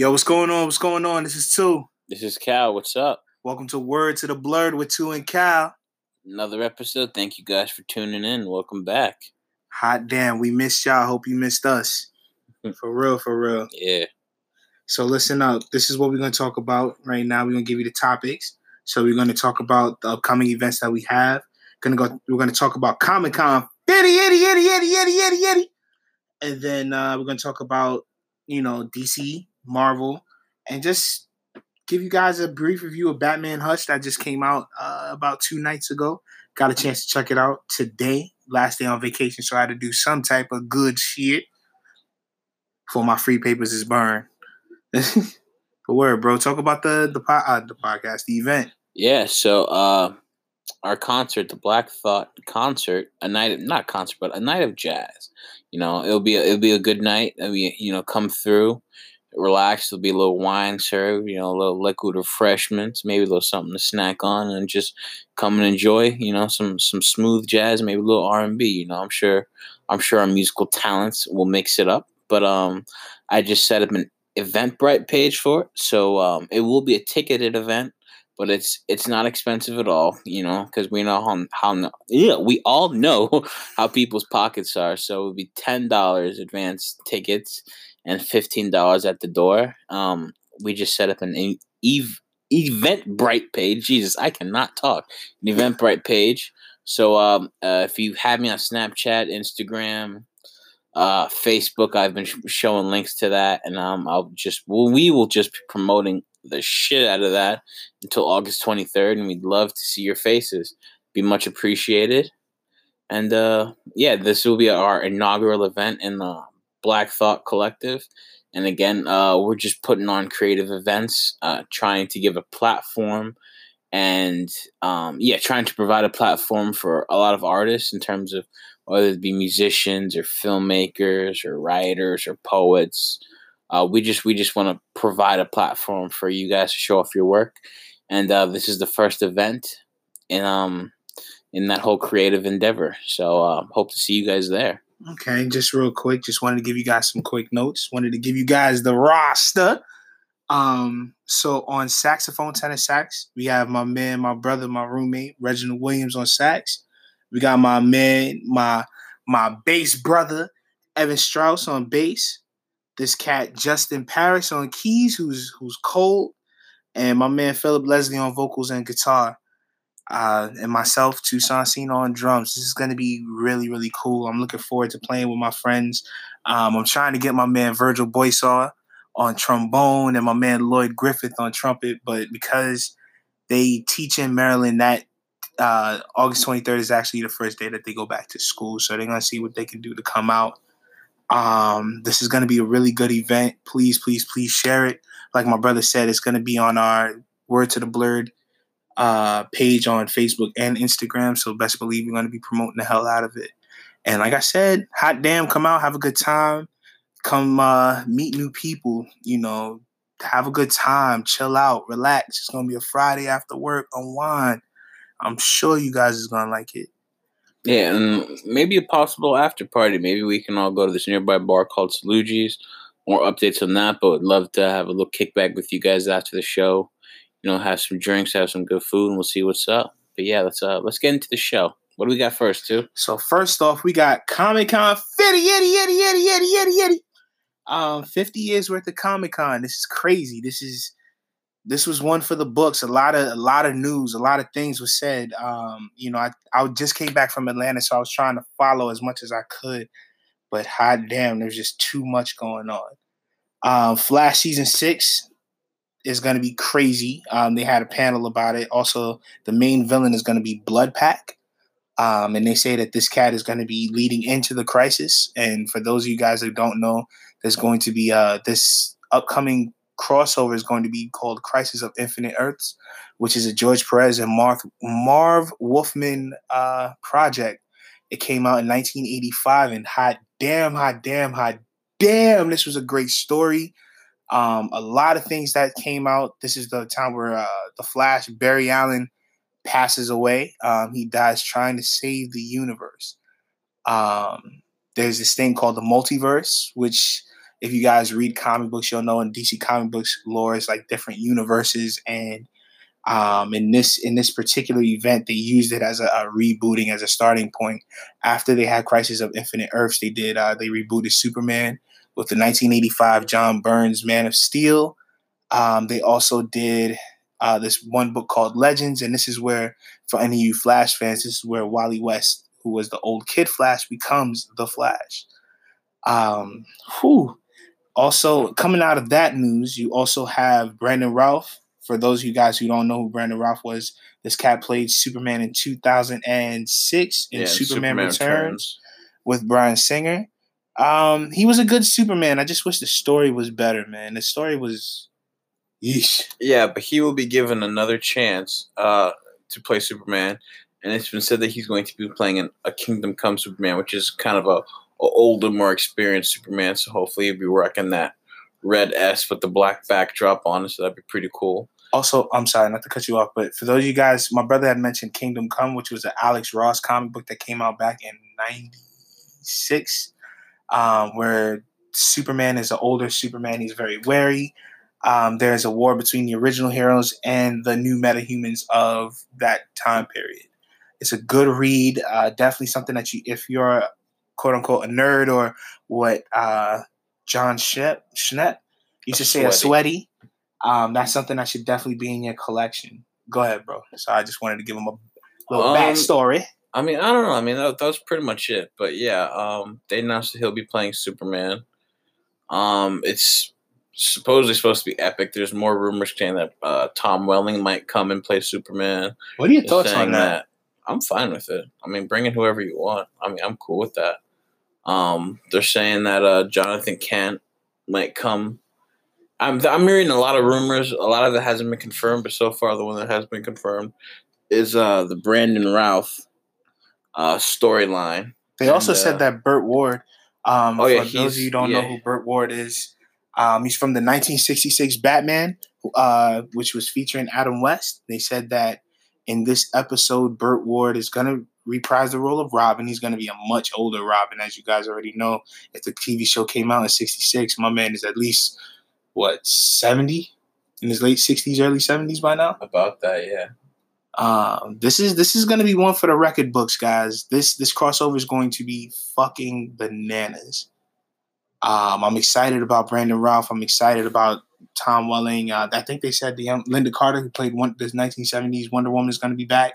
Yo, what's going on? What's going on? This is Two. This is Cal. What's up? Welcome to Word to the Blurred with Two and Cal. Another episode. Thank you guys for tuning in. Welcome back. Hot damn, we missed y'all. Hope you missed us. for real, for real. Yeah. So listen up. This is what we're gonna talk about right now. We're gonna give you the topics. So we're gonna talk about the upcoming events that we have. Gonna go. We're gonna talk about Comic Con. Yitty yitty yitty yitty yitty yitty yitty. And then uh, we're gonna talk about you know DC Marvel, and just give you guys a brief review of Batman Hush that just came out uh, about two nights ago. Got a chance to check it out today, last day on vacation, so I had to do some type of good shit for my free papers is burned. but word, bro, talk about the the, po- uh, the podcast, the event. Yeah. So uh, our concert, the Black Thought concert, a night of, not concert, but a night of jazz. You know, it'll be a, it'll be a good night. I mean, you know, come through relax. There'll be a little wine served, you know, a little liquid refreshments, maybe a little something to snack on, and just come and enjoy, you know, some some smooth jazz, maybe a little R and B. You know, I'm sure I'm sure our musical talents will mix it up. But um, I just set up an Eventbrite page for it, so um, it will be a ticketed event. But it's it's not expensive at all, you know, because we know how how yeah we all know how people's pockets are. So it would be ten dollars advance tickets and fifteen dollars at the door. Um, we just set up an Eve Eventbrite page. Jesus, I cannot talk. An Eventbrite page. So um, uh, if you have me on Snapchat, Instagram, uh, Facebook, I've been sh- showing links to that, and um, I'll just well, we will just be promoting the shit out of that until August twenty third, and we'd love to see your faces. Be much appreciated. And uh, yeah, this will be our inaugural event in the Black Thought Collective. And again, uh, we're just putting on creative events, uh, trying to give a platform and, um, yeah, trying to provide a platform for a lot of artists in terms of whether it be musicians or filmmakers or writers or poets. Uh, we just we just want to provide a platform for you guys to show off your work, and uh, this is the first event in um in that whole creative endeavor. So uh, hope to see you guys there. Okay, just real quick, just wanted to give you guys some quick notes. Wanted to give you guys the roster. Um, so on saxophone, tenor sax, we have my man, my brother, my roommate, Reginald Williams on sax. We got my man, my my bass brother, Evan Strauss on bass. This cat, Justin Paris on keys, who's who's cold, and my man Philip Leslie on vocals and guitar uh, and myself, Tucson Cena on drums. This is going to be really, really cool. I'm looking forward to playing with my friends. Um, I'm trying to get my man Virgil Boysaw on trombone and my man Lloyd Griffith on trumpet, but because they teach in Maryland that uh, August 23rd is actually the first day that they go back to school, so they're going to see what they can do to come out. Um, this is going to be a really good event. Please, please, please share it. Like my brother said, it's going to be on our Word to the Blurred uh, page on Facebook and Instagram. So best believe we're going to be promoting the hell out of it. And like I said, hot damn, come out, have a good time, come uh, meet new people. You know, have a good time, chill out, relax. It's gonna be a Friday after work, unwind. I'm sure you guys is gonna like it. Yeah, and maybe a possible after party. Maybe we can all go to this nearby bar called Salugi's. More updates on that, but would love to have a little kickback with you guys after the show you know, have some drinks, have some good food, and we'll see what's up. But yeah, let's uh let's get into the show. What do we got first, too? So first off, we got Comic Con 50, yitty, yitty, yitty, yitty, yitty, yitty. Um, 50 years worth of Comic Con. This is crazy. This is this was one for the books. A lot of a lot of news, a lot of things was said. Um, you know, I I just came back from Atlanta, so I was trying to follow as much as I could. But hot damn, there's just too much going on. Um, Flash season six is going to be crazy. Um, they had a panel about it. Also, the main villain is going to be Bloodpack. Um, and they say that this cat is going to be leading into the crisis. And for those of you guys that don't know, there's going to be uh, this upcoming crossover is going to be called Crisis of Infinite Earths, which is a George Perez and Marv, Marv Wolfman uh, project. It came out in 1985, and hot damn, hot damn, hot damn, this was a great story. Um, a lot of things that came out. This is the time where uh, the Flash, Barry Allen, passes away. Um, he dies trying to save the universe. Um, there's this thing called the multiverse, which if you guys read comic books, you'll know in DC comic books lore is like different universes, and um, in this in this particular event, they used it as a, a, rebooting as a starting point. After they had Crisis of Infinite Earths, they did uh, they rebooted Superman with the 1985 John Byrne's Man of Steel. Um, they also did uh, this one book called Legends, and this is where, for any of you Flash fans, this is where Wally West, who was the old Kid Flash, becomes the Flash. Um, whew. Also, coming out of that news, you also have Brandon Routh. For those of you guys who don't know who Brandon Routh was, this cat played Superman in 2006 in Yeah, Superman, Superman Returns, Returns. with Bryan Singer. Um, he was a good Superman. I just wish the story was better, man. The story was, yeesh. Yeah, but he will be given another chance uh, to play Superman, and it's been said that he's going to be playing an, a Kingdom Come Superman, which is kind of a, a older, more experienced Superman. So hopefully he'll be rocking that red S with the black backdrop on it. So that'd be pretty cool. Also, I'm sorry not to cut you off, but for those of you guys, my brother had mentioned Kingdom Come, which was an Alex Ross comic book that came out back in '96, um, where Superman is an older Superman. He's very wary. Um, there's a war between the original heroes and the new metahumans of that time period. It's a good read. Uh, definitely something that you, if you're quote unquote a nerd or what uh, Jon Shep, Schnepp used to say, a sweaty. sweaty. Um, that's something that should definitely be in your collection. Go ahead, bro. So I just wanted to give him a little Um, backstory. I mean, I don't know. I mean, that, that was pretty much it. But yeah, um, they announced that he'll be playing Superman. Um, it's supposedly supposed to be epic. There's more rumors saying that uh, Tom Welling might come and play Superman. What are your They're thoughts on that? I'm fine with it. I mean, bring in whoever you want. I mean, I'm cool with that. Um, they're saying that uh, Jonathan Kent might come. I'm I'm hearing a lot of rumors. A lot of it hasn't been confirmed, but so far the one that has been confirmed is uh, the Brandon Routh uh, storyline. They also and, uh, said that Burt Ward. Um, Oh, yeah, for those of you don't know who Burt Ward is, um, he's from the 1966 Batman, uh, which was featuring Adam West. They said that in this episode, Burt Ward is going to reprise the role of Robin. He's going to be a much older Robin, as you guys already know. If the TV show came out in 66, my man is at least, what, 70? In his late 60s, early 70s by now? About that, yeah. Um, this is this is gonna be one for the record books, guys. This this crossover is going to be fucking bananas. Um, I'm excited about Brandon Routh. I'm excited about Tom Welling. Uh, I think they said the young Lynda Carter, who played one this 1970s Wonder Woman, is going to be back,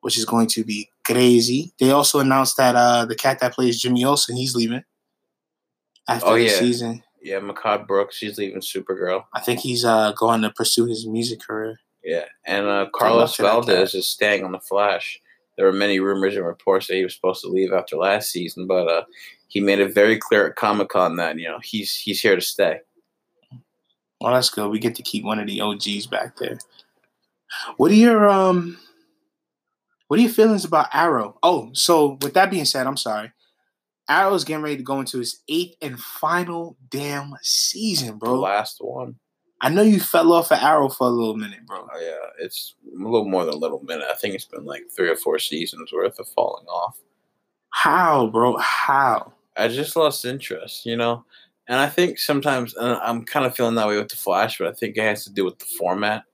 which is going to be crazy. They also announced that uh, the cat that plays Jimmy Olsen, he's leaving after Oh, the yeah. season. Yeah, Mehcad Brooks, she's leaving Supergirl. I think he's uh, going to pursue his music career. Yeah, and uh, Carlos Valdes is staying on the Flash. There were many rumors and reports that he was supposed to leave after last season, but uh, he made it very clear at Comic Con that you know he's he's here to stay. Well, that's good. We get to keep one of the OGs back there. What are your um what are your feelings about Arrow? Oh, so with that being said, I'm sorry. Arrow's getting ready to go into his eighth and final damn season, bro. The last one. I know you fell off of Arrow for a little minute, bro. Oh, yeah, it's a little more than a little minute. I think it's been like three or four seasons worth of falling off. How, bro? How? I just lost interest, you know. And I think sometimes and I'm kind of feeling that way with the Flash, but I think it has to do with the format.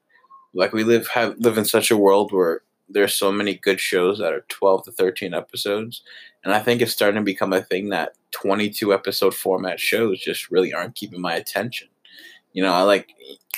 Like we live have live in such a world where there's so many good shows that are 12 to 13 episodes, and I think it's starting to become a thing that 22 episode format shows just really aren't keeping my attention. You know, I like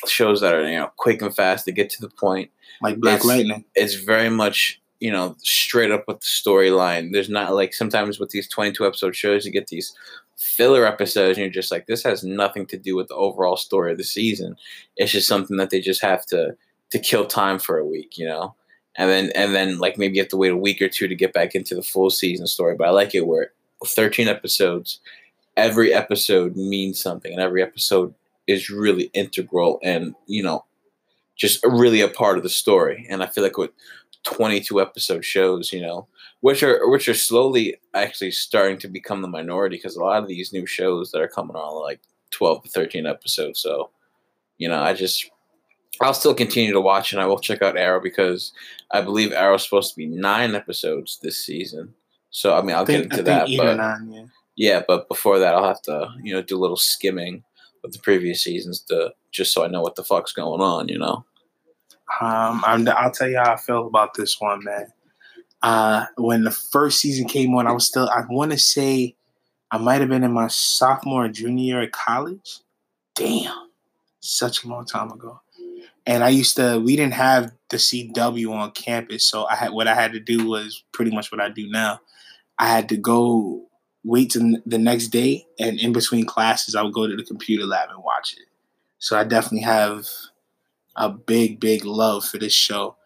shows that are you know quick and fast to get to the point Like Black It's- Lightning. it's very much you know straight up with the storyline. There's not like sometimes with these 22 episode shows you get these filler episodes and you're just like this has nothing to do with the overall story of the season. It's just something that they just have to to kill time for a week, you know. And then and then like maybe you have to wait a week or two to get back into the full season story. But I like it where 13 episodes, every episode means something and every episode is really integral and you know just really a part of the story. And I feel like with 22 episode shows, you know, which are which are slowly actually starting to become the minority because a lot of these new shows that are coming on are like 12 to 13 episodes. So, you know, I just I'll still continue to watch and I will check out Arrow because I believe Arrow's supposed to be nine episodes this season. So I mean, I'll I get I into think that, but nine, yeah. Yeah, but before that, I'll have to you know do a little skimming of the previous seasons to just so I know what the fuck's going on. You know. Um, I'm, I'll tell you how I feel about this one, man. Uh, when the first season came on, I was still, I want to say, I might have been in my sophomore or junior year at college. Damn, such a long time ago. And I used to, we didn't have the CW on campus, so I had what I had to do was pretty much what I do now. I had to go wait till the next day, and in between classes, I would go to the computer lab and watch it. So I definitely have a big, big love for this show.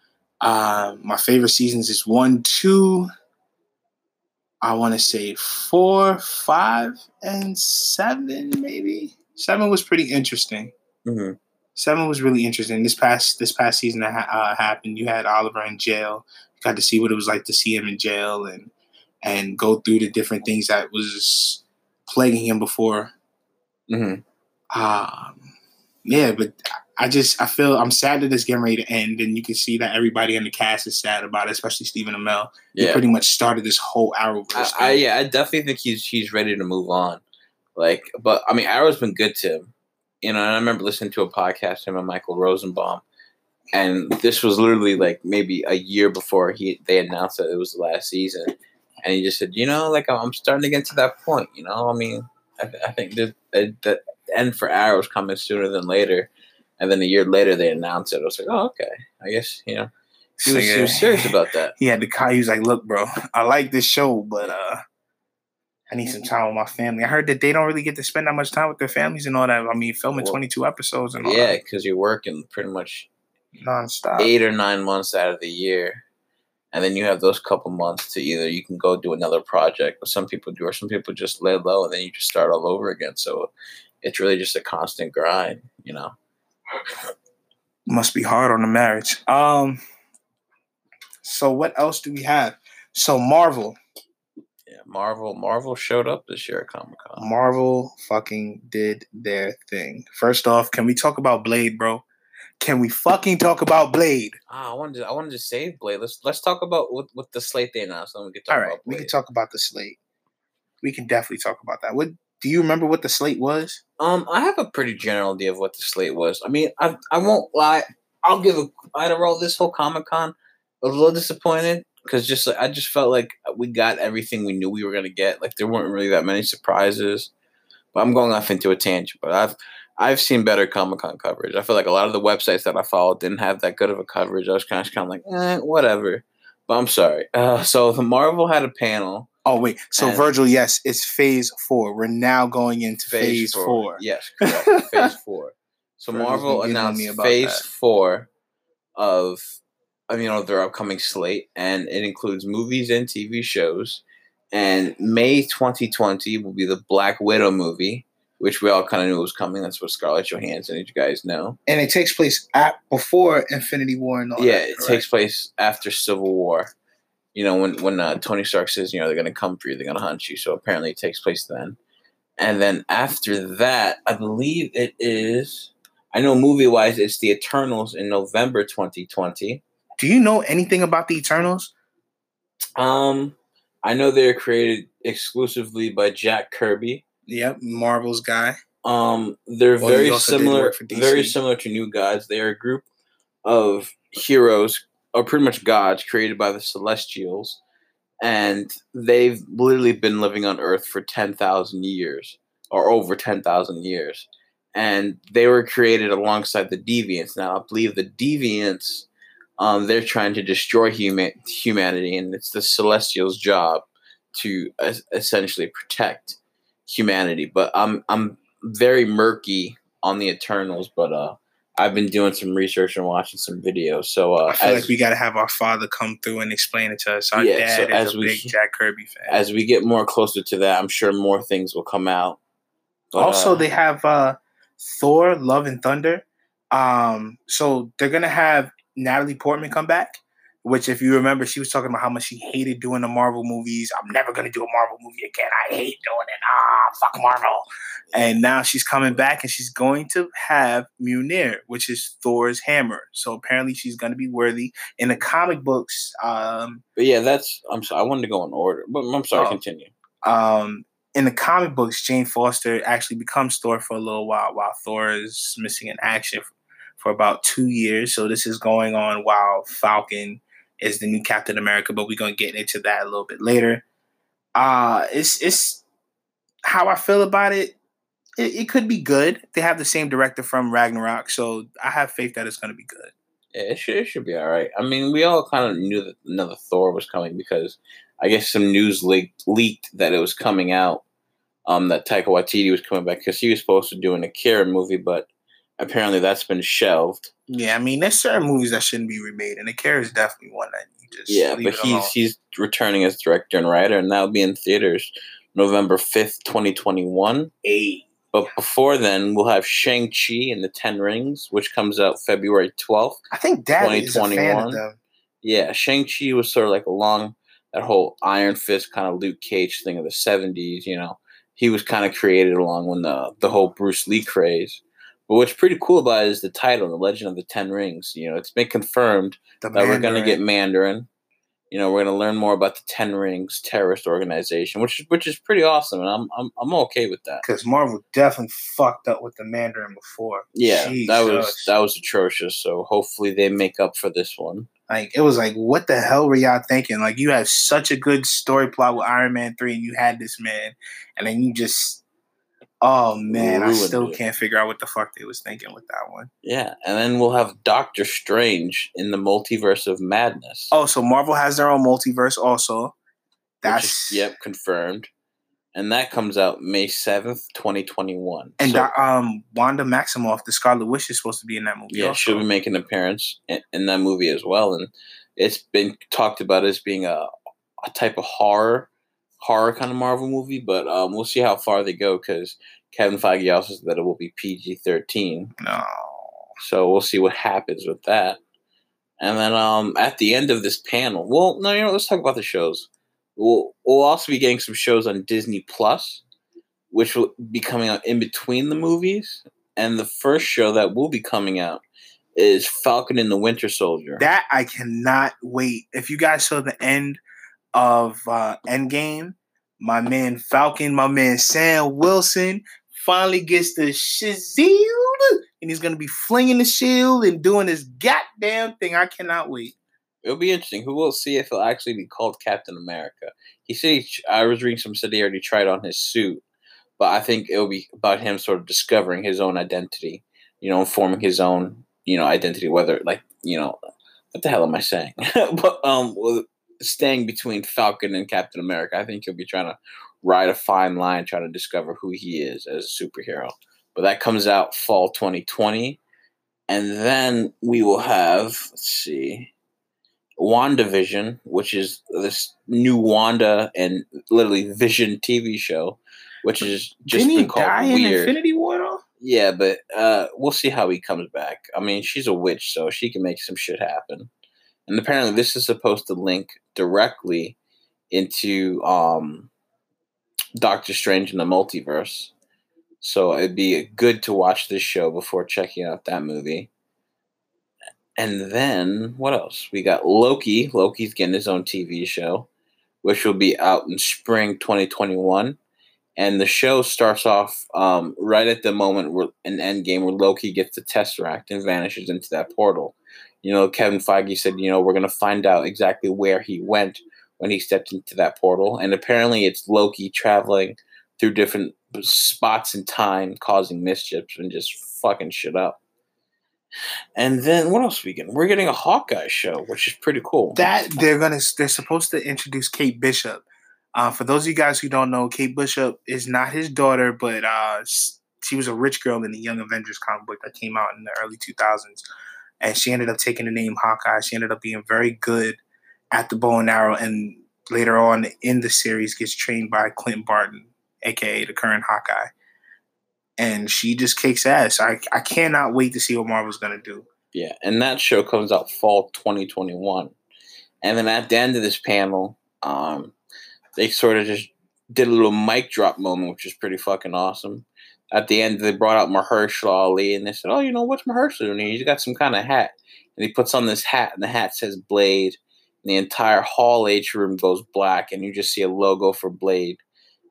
Uh, my favorite seasons is one, two, I want to say four, five, and seven, maybe. Seven was pretty interesting. Mm-hmm. Seven was really interesting. This past this past season that ha- uh, happened, you had Oliver in jail. You got to see what it was like to see him in jail and and go through the different things that was plaguing him before. Mm-hmm. Um, yeah, but I just I feel I'm sad that it's getting ready to end, and you can see that everybody in the cast is sad about it, especially Stephen Amell. He Yeah. pretty much started this whole Arrowverse. I, I yeah, I definitely think he's he's ready to move on. Like, but I mean, Arrow's been good to him. You know, and I remember listening to a podcast him and Michael Rosenbaum, and this was literally like maybe a year before he they announced that it was the last season, and he just said, you know, like I'm starting to get to that point. You know, I mean, I, I think that the end for Arrow's coming sooner than later, and then a year later they announced it. I was like, oh okay, I guess you know he was, he was serious about that. He had to call. He was like, "Look, bro, I like this show, but uh, I need some time with my family." I heard that they don't really get to spend that much time with their families and all that. I mean, filming Well, 22 episodes and all Yeah, because you're working pretty much nonstop. eight or nine months out of the year. And then you have those couple months to either you can go do another project, or some people do, or some people just lay low and then you just start all over again. So it's really just a constant grind, you know. Must be hard on the marriage. Um. So what else do we have? So Marvel, Yeah, Marvel, Marvel showed up this year at Comic Con. Marvel fucking did their thing. First off, can we talk about Blade, bro? Can we fucking talk about Blade? Ah, I wanted to, I wanted to save Blade. Let's let's talk about what what the slate they announced. Then we can talk All right, about we can talk about the slate. We can definitely talk about that. What do you remember? What the slate was? Um, I have a pretty general idea of what the slate was. I mean, I I won't lie. I'll give a I roll this whole Comic Con. I was a little disappointed because just like, I just felt like we got everything we knew we were gonna get. Like there weren't really that many surprises. But I'm going off into a tangent. But I've I've seen better Comic Con coverage. I feel like a lot of the websites that I followed didn't have that good of a coverage. I was kind of kind of like, eh, whatever. But I'm sorry. Uh, so the Marvel had a panel. Oh wait, so Virgil, yes, it's Phase Four. We're now going into Phase, four. Yes, correct. phase four. So Virgil's Marvel been getting on announced phase that. four of, I mean, you know, their upcoming slate, and it includes movies and TV shows. And May 2020 will be the Black Widow movie, which we all kind of knew was coming. That's what Scarlett Johansson, as you guys know. And it takes place at before Infinity War and all yeah, that. it correct? takes place after Civil War. You know, when when uh, Tony Stark says, you know, they're going to come for you, they're going to hunt you. So apparently, it takes place then. And then after that, I believe it is. I know movie wise, it's the Eternals in November 2020. Do you know anything about the Eternals? Um, I know they're created exclusively by Jack Kirby. Yep, Marvel's guy. Um, they're Well, very similar, work for DC. very similar to New Gods. They are a group of heroes, or pretty much gods, created by the Celestials, and they've literally been living on Earth for ten thousand years, or over ten thousand years, and they were created alongside the Deviants. Now, I believe the Deviants, um, they're trying to destroy human humanity, and it's the Celestials' job to es- essentially protect humanity. But I'm I'm very murky on the Eternals, but uh, I've been doing some research and watching some videos. So uh, I feel as, like we got to have our father come through and explain it to us. Our Yeah, so dad as is a we- big Jack Kirby fan. as we get more closer to that, I'm sure more things will come out. But, also, uh, they have uh, Thor: Love and Thunder. Um, so they're gonna have Natalie Portman come back. Which, if you remember, she was talking about how much she hated doing the Marvel movies. I'm never gonna do a Marvel movie again. I hate doing it. Ah, fuck Marvel. And now she's coming back, and she's going to have Mjolnir, which is Thor's hammer. So apparently, she's gonna be worthy. In the comic books, um, but yeah, that's I'm sorry. I wanted to go in order, but I'm sorry. Oh. Continue. um, in the comic books, Jane Foster actually becomes Thor for a little while, while Thor is missing in action for about two years. So this is going on while Falcon is the new Captain America, but we're gonna get into that a little bit later. Uh it's it's how I feel about it. It, it could be good. They have the same director from Ragnarok, so I have faith that it's gonna be good. Yeah, it should, it should be all right. I mean, we all kind of knew that another Thor was coming because I guess some news leaked, leaked that it was coming out. Um, that Taika Waititi was coming back because he was supposed to do an Akira movie, but apparently that's been shelved. Yeah, I mean, there's certain movies that shouldn't be remade, and Akira is definitely one that you just yeah. But he's alone. he's returning as director and writer, and that'll be in theaters November fifth, twenty twenty one. Eight. But before then, we'll have Shang Chi and the Ten Rings, which comes out February twelfth. I think that is a fan of them. Yeah, Shang Chi was sort of like along that whole Iron Fist kind of Luke Cage thing of the seventies. You know, he was kind of created along when the the whole Bruce Lee craze. But what's pretty cool about it is the title, The Legend of the Ten Rings. You know, it's been confirmed the that Mandarin. we're going to get Mandarin. You know, we're going to learn more about the Ten Rings terrorist organization, which is which is pretty awesome, and I'm I'm I'm okay with that. Because Marvel definitely fucked up with the Mandarin before. Yeah, that was that was atrocious. So hopefully they make up for this one. Like it was like, what the hell were y'all thinking? Like you had such a good story plot with Iron Man three, and you had this man, and then you just Oh man, I still it. can't figure out what the fuck they was thinking with that one. Yeah, and then we'll have Doctor Strange in the Multiverse of Madness. Oh, so Marvel has their own multiverse also. That's is, yep, confirmed. And that comes out May seventh, twenty twenty one. And so, um, Wanda Maximoff, the Scarlet Witch, is supposed to be in that movie. Yeah, also. she'll be making an appearance in, in, that movie as well. And it's been talked about as being a, a type of horror horror kind of Marvel movie, but um, we'll see how far they go because Kevin Feige also said that it will be PG thirteen. No. So we'll see what happens with that. And then um, at the end of this panel, well, no, you know, let's talk about the shows. We'll we'll also be getting some shows on Disney Plus, which will be coming out in between the movies. And the first show that will be coming out is Falcon and the Winter Soldier. That I cannot wait. If you guys saw the end of uh, Endgame, my man Falcon, my man Sam Wilson finally gets the shield and he's going to be flinging the shield and doing this goddamn thing. I cannot wait. It'll be interesting. Who will see if he'll actually be called Captain America? He said he, I was reading some said he already tried on his suit, but I think it'll be about him sort of discovering his own identity, you know, forming his own, you know, identity. Whether like, you know, what the hell am I saying? but um, staying between Falcon and Captain America. I think he'll be trying to ride a fine line, trying to discover who he is as a superhero. But that comes out fall 2020. And then we will have, let's see, WandaVision, which is this new Wanda and literally Vision TV show, which is just Didn't been called die weird. in Infinity War? Yeah, but uh, we'll see how he comes back. I mean, she's a witch, so she can make some shit happen. And apparently, this is supposed to link directly into um, Doctor Strange in the multiverse. So it'd be good to watch this show before checking out that movie. And then what else? We got Loki. Loki's getting his own TV show, which will be out in spring 2021. And the show starts off um, right at the moment where an Endgame where Loki gets the Tesseract and vanishes into that portal. You know, Kevin Feige said, you know, we're going to find out exactly where he went when he stepped into that portal. And apparently it's Loki traveling through different spots in time, causing mischief and just fucking shit up. And then what else we getting? We're getting a Hawkeye show, which is pretty cool. That they're gonna they're supposed to introduce Kate Bishop. Uh, for those of you guys who don't know, Kate Bishop is not his daughter, but uh, she was a rich girl in the Young Avengers comic book that came out in the early 2000s. And she ended up taking the name Hawkeye. She ended up being very good at the bow and arrow, and later on in the series gets trained by Clint Barton, aka the current Hawkeye. And she just kicks ass. I I cannot wait to see what Marvel's gonna do. Yeah, and that show comes out fall 2021. And then at the end of this panel, um, they sort of just did a little mic drop moment, which is pretty fucking awesome. At the end, they brought out Mahershala Ali, and they said, "Oh, you know what's Mahershala doing? He's got some kind of hat." And he puts on this hat, and the hat says Blade, And the entire hall H room goes black, and you just see a logo for Blade.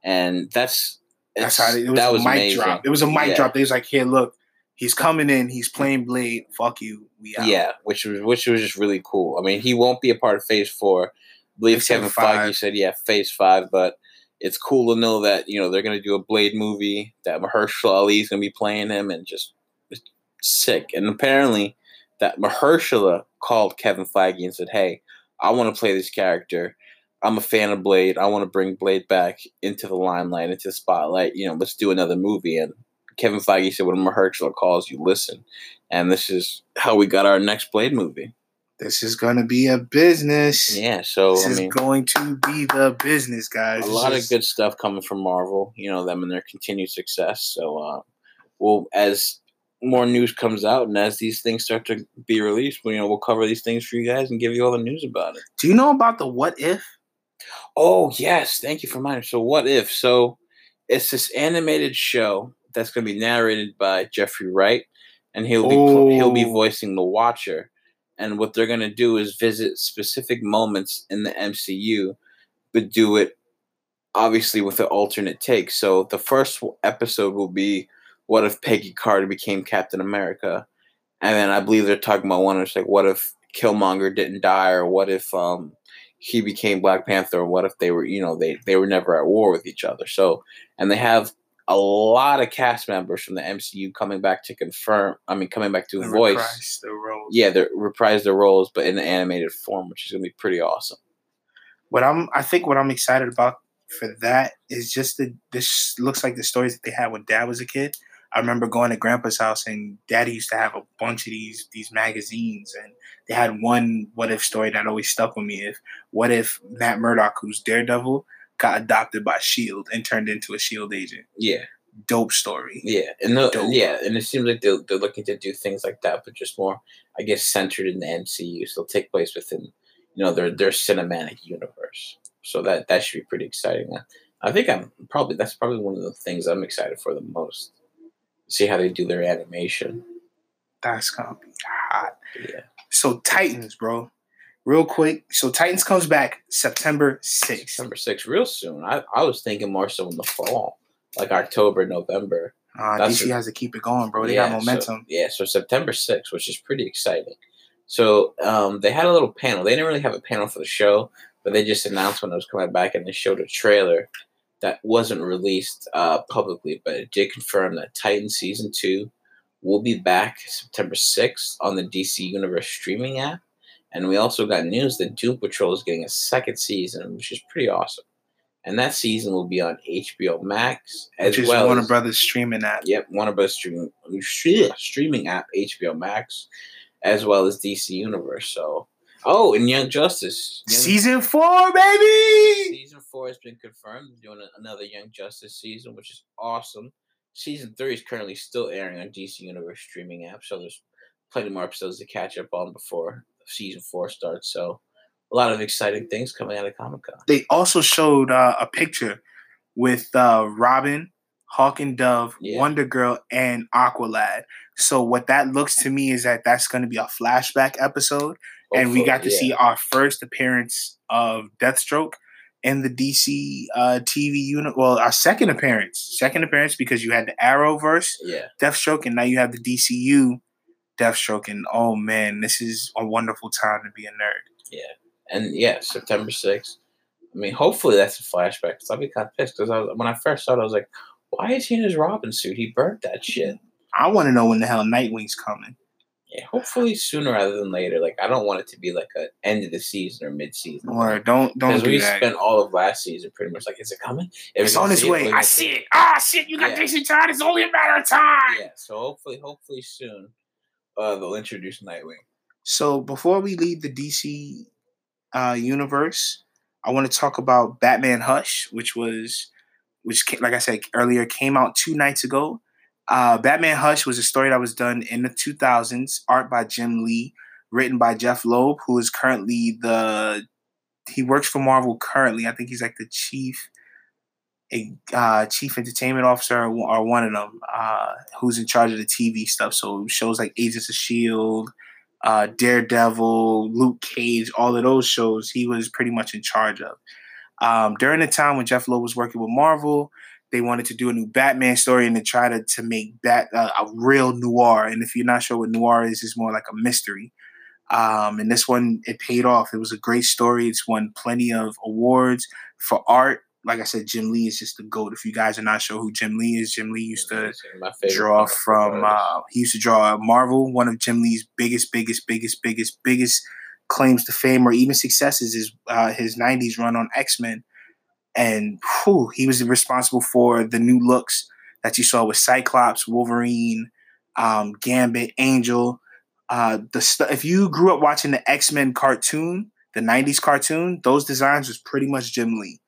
and that's That's how they, it was that a was mic amazing. drop. It was a mic Yeah. drop. They was like, "Here, look, he's coming in. He's playing Blade. Fuck you. We out." Yeah, which was which was just really cool. I mean, he won't be a part of Phase Four. I believe They Kevin. Feige said, yeah, Phase Five, but it's cool to know that you know they're gonna do a Blade movie that Mahershala Ali is gonna be playing him, and just sick. And apparently, that Mahershala called Kevin Feige and said, "Hey, I want to play this character. I'm a fan of Blade. I want to bring Blade back into the limelight, into the spotlight. You know, let's do another movie." And Kevin Feige said, "When Mahershala calls, you listen." And this is how we got our next Blade movie. This is gonna be a business. Yeah, so This I is mean, going to be the business, guys. a This lot of good stuff coming from Marvel. You know them and their continued success. So, uh, well, as more news comes out and as these things start to be released, well, you know, we'll cover these things for you guys and give you all the news about it. Do you know about the what if? Oh yes, thank you for reminding. So, what if? So, it's this animated show that's going to be narrated by Jeffrey Wright, and he'll be pl- he'll be Oh. voicing the Watcher. And what they're going to do is visit specific moments in the MCU, but do it obviously with an alternate take. So the first episode will be what if Peggy Carter became Captain America, and then I believe they're talking about one that's like what if Killmonger didn't die, or what if um he became Black Panther, or what if they were you know they they were never at war with each other. So and they have a lot of cast members from the MCU coming back to confirm. I mean, coming back to The voice. reprise, the role. Yeah, they reprise their roles, but in an animated form, which is gonna be pretty awesome. What I'm, I think, what I'm excited about for that is just that this looks like the stories that they had when Dad was a kid. I remember going to Grandpa's house and Daddy used to have a bunch of these these magazines, and they had one what if story that always stuck with me. If what if Matt Murdock, who's Daredevil, got adopted by Shield and turned into a Shield agent? Yeah. Dope story. Yeah, and the, Dope. yeah, and it seems like they're, they're looking to do things like that, but just more, I guess, centered in the MCU. So they'll take place within, you know, their their cinematic universe. So that that should be pretty exciting. I think I'm probably that's probably one of the things I'm excited for the most. See how they do their animation. That's gonna be hot. Yeah. So Titans, bro. Real quick. So Titans comes back September 6th. September 6th, real soon. I, I was thinking more so in the fall, like October, November. Uh, That's DC a- has to keep it going, bro. They Yeah, got so- momentum. yeah, so September 6th, which is pretty exciting. So um, they had a little panel. They didn't really have a panel for the show, but they just announced when it was coming back and they showed a trailer that wasn't released uh, publicly, but it did confirm that Titan Season 2 will be back September 6th on the DC Universe streaming app. And we also got news that Doom Patrol is getting a second season, which is pretty awesome. And that season will be on HBO Max as which well Warner as Brothers streaming that. Yep, Warner Bros. streaming streaming app HBO Max, as well as DC Universe. So, oh, and Young Justice Young- Season four, baby. season four has been confirmed. They're doing another Young Justice season, which is awesome. Season three is currently still airing on DC Universe streaming app, so there's plenty more episodes to catch up on before season four starts. So, a lot of exciting things coming out of Comic Con. They also showed uh, a picture with uh, Robin, Hawk and Dove, Yeah. Wonder Girl, and Aqualad. So what that looks to me is that that's going to be a flashback episode, and we got to Hopefully, see our first appearance of Deathstroke in the DC uh, TV unit. Well, our second appearance, second appearance because you had the Arrowverse, Yeah, Deathstroke, and now you have the DCU Deathstroke. And oh man, this is a wonderful time to be a nerd. Yeah, and yeah, September sixth. I mean, hopefully that's a flashback. Cause I'll be kind of pissed because I was, when I first saw it, I was like, "Why is he in his Robin suit? He burnt that shit." I want to know when the hell Nightwing's coming. Yeah, hopefully sooner rather than later. Like, I don't want it to be like a end of the season or mid season. Or don't don't Because do we that. spent all of last season pretty much like, is it coming? If it's on its see it, way. I see it. Ah, shit! You got Yeah. Jason Todd. It's only a matter of time. Yeah, so hopefully, hopefully soon, uh, they'll introduce Nightwing. So before we leave the DC uh, universe, I want to talk about Batman Hush, which was, which like I said earlier, came out two nights ago. Uh, Batman Hush was a story that was done in the 2000s, art by Jim Lee, written by Jeph Loeb, who is currently the he works for Marvel currently. I think he's like the chief a uh, chief entertainment officer or, one of them uh, who's in charge of the TV stuff. So shows like Agents of Shield, uh, Daredevil, Luke Cage, all of those shows he was pretty much in charge of. Um, during the time when Jeph Loeb was working with Marvel, they wanted to do a new Batman story and to try to to make Bat uh, a real noir. And if you're not sure what noir is, it's more like a mystery. Um, and this one, it paid off. It was a great story. It's won plenty of awards for art. Like I said, Jim Lee is just the goat. If you guys are not sure who Jim Lee is, Jim Lee used to draw from. Uh, he used to draw Marvel. One of Jim Lee's biggest, biggest, biggest, biggest, biggest claims to fame or even successes is uh, his '90s run on X Men, and whew, he was responsible for the new looks that you saw with Cyclops, Wolverine, um, Gambit, Angel uh, the st- if you grew up watching the X Men cartoon, the '90s cartoon, those designs was pretty much Jim Lee.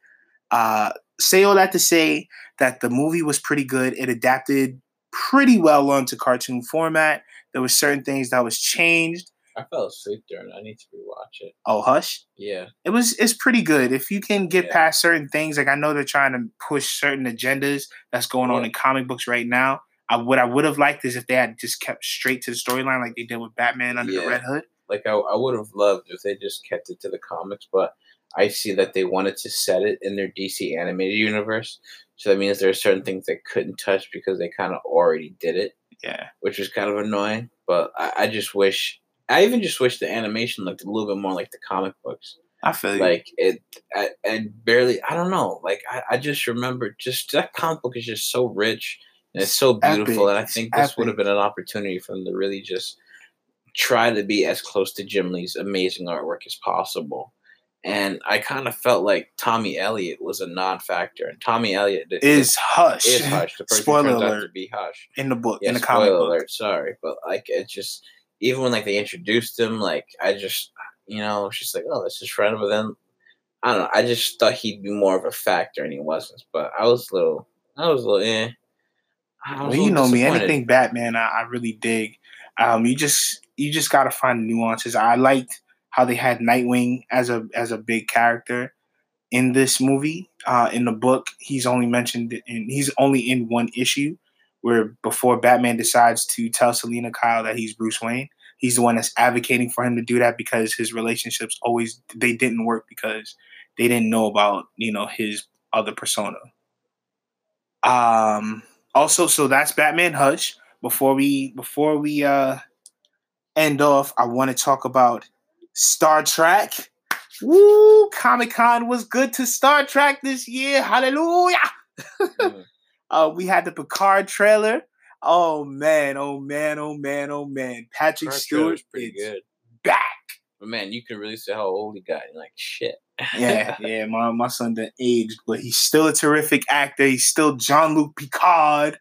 Uh, say all that to say that the movie was pretty good. It adapted pretty well onto cartoon format. There were certain things that was changed. I fell asleep during. I need to rewatch it. Oh, Hush. Yeah, it was. It's pretty good if you can get yeah. past certain things. Like I know they're trying to push certain agendas that's going yeah. on in comic books right now. I what I would have liked is if they had just kept straight to the storyline like they did with Batman under yeah. the Red Hood. Like I, I would have loved if they just kept it to the comics, but I see that they wanted to set it in their DC animated universe. So that means there are certain things they couldn't touch because they kind of already did it. Yeah. Which was kind of annoying. But I, I, just wish I even just wish the animation looked a little bit more like the comic books. I feel you. Like it I, and barely I don't know. Like I, I just remember just that comic book is just so rich and it's so beautiful, Epic. and I think this Epic. would have been an opportunity for them to really just try to be as close to Jim Lee's amazing artwork as possible. And I kind of felt like Tommy Elliott was a non-factor, and Tommy Elliott is Hush. Is Hush. The person spoiler turns alert. out to be Hush in the book. Yeah, in the comic spoiler book. alert. Sorry, but like it just even when like they introduced him, like I just you know just like oh this is friend, but then I don't know. I just thought he'd be more of a factor, and he wasn't. But I was a little, I was a little eh. Well, you know me. Anything Batman, I, I really dig. Um, you just you just gotta find nuances. I liked how they had Nightwing as a as a big character in this movie. Uh, in the book, he's only mentioned in he's only in one issue where before Batman decides to tell Selina Kyle that he's Bruce Wayne, he's the one that's advocating for him to do that because his relationships always they didn't work because they didn't know about you know his other persona. Um, also, so that's Batman Hush. Before we before we uh end off, I want to talk about Star Trek. Woo! Comic Con was good to Star Trek this year. Hallelujah! mm. uh, we had the Picard trailer. Oh man! Oh man! Oh man! Oh man! Patrick Picard Stewart pretty good. Back. But man, you can really see how old he got. You're like shit. yeah, yeah. My my son done aged, but he's still a terrific actor. He's still Jean-Luc Picard.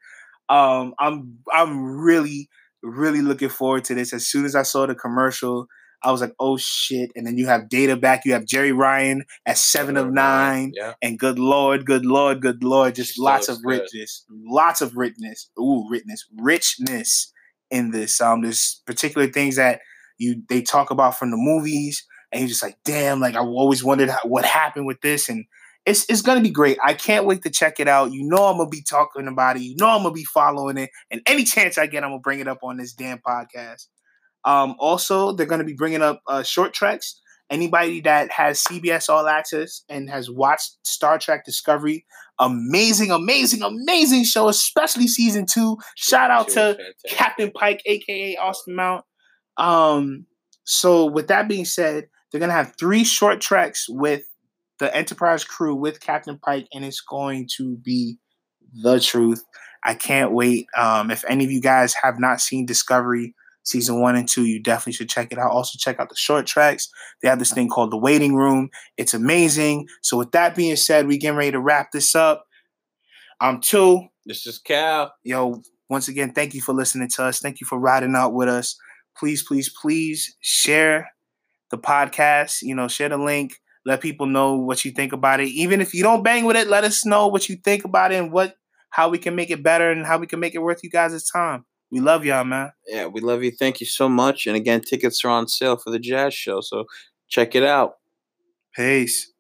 Um, I'm I'm really really looking forward to this. As soon as I saw the commercial, I was like, "Oh shit!" And then you have Data back. You have Jeri Ryan at seven of nine, yeah. and good lord, good lord, good lord, just lots of richness, lots of richness. Ooh, richness, richness in this. Um, there's particular things that you they talk about from the movies and you're just like, damn, like I always wondered how, what happened with this, and it's it's gonna be great. I can't wait to check it out. You know, I'm gonna be talking about it. You know, I'm gonna be following it, and any chance I get, I'm gonna bring it up on this damn podcast. Um, also, they're gonna be bringing up uh, short treks. Anybody that has CBS All Access and has watched Star Trek Discovery, amazing, amazing, amazing show, especially season two. Shout out to Captain Pike, aka Anson Mount. Um, so with that being said, they're gonna have three short treks with the Enterprise crew with Captain Pike, and it's going to be the truth. I can't wait. Um, if any of you guys have not seen Discovery season one and two, you definitely should check it out. Also, check out the short treks. They have this thing called the Waiting Room. It's amazing. So, with that being said, we getting ready to wrap this up. I'm two. This is Cal. Yo, once again, thank you for listening to us. Thank you for riding out with us. Please, please, please share the podcast. You know, share the link. Let people know what you think about it. Even if you don't bang with it, let us know what you think about it and what how we can make it better and how we can make it worth you guys' time. We love y'all, man. Yeah, we love you. Thank you so much. And again, tickets are on sale for the jazz show, so check it out. Peace.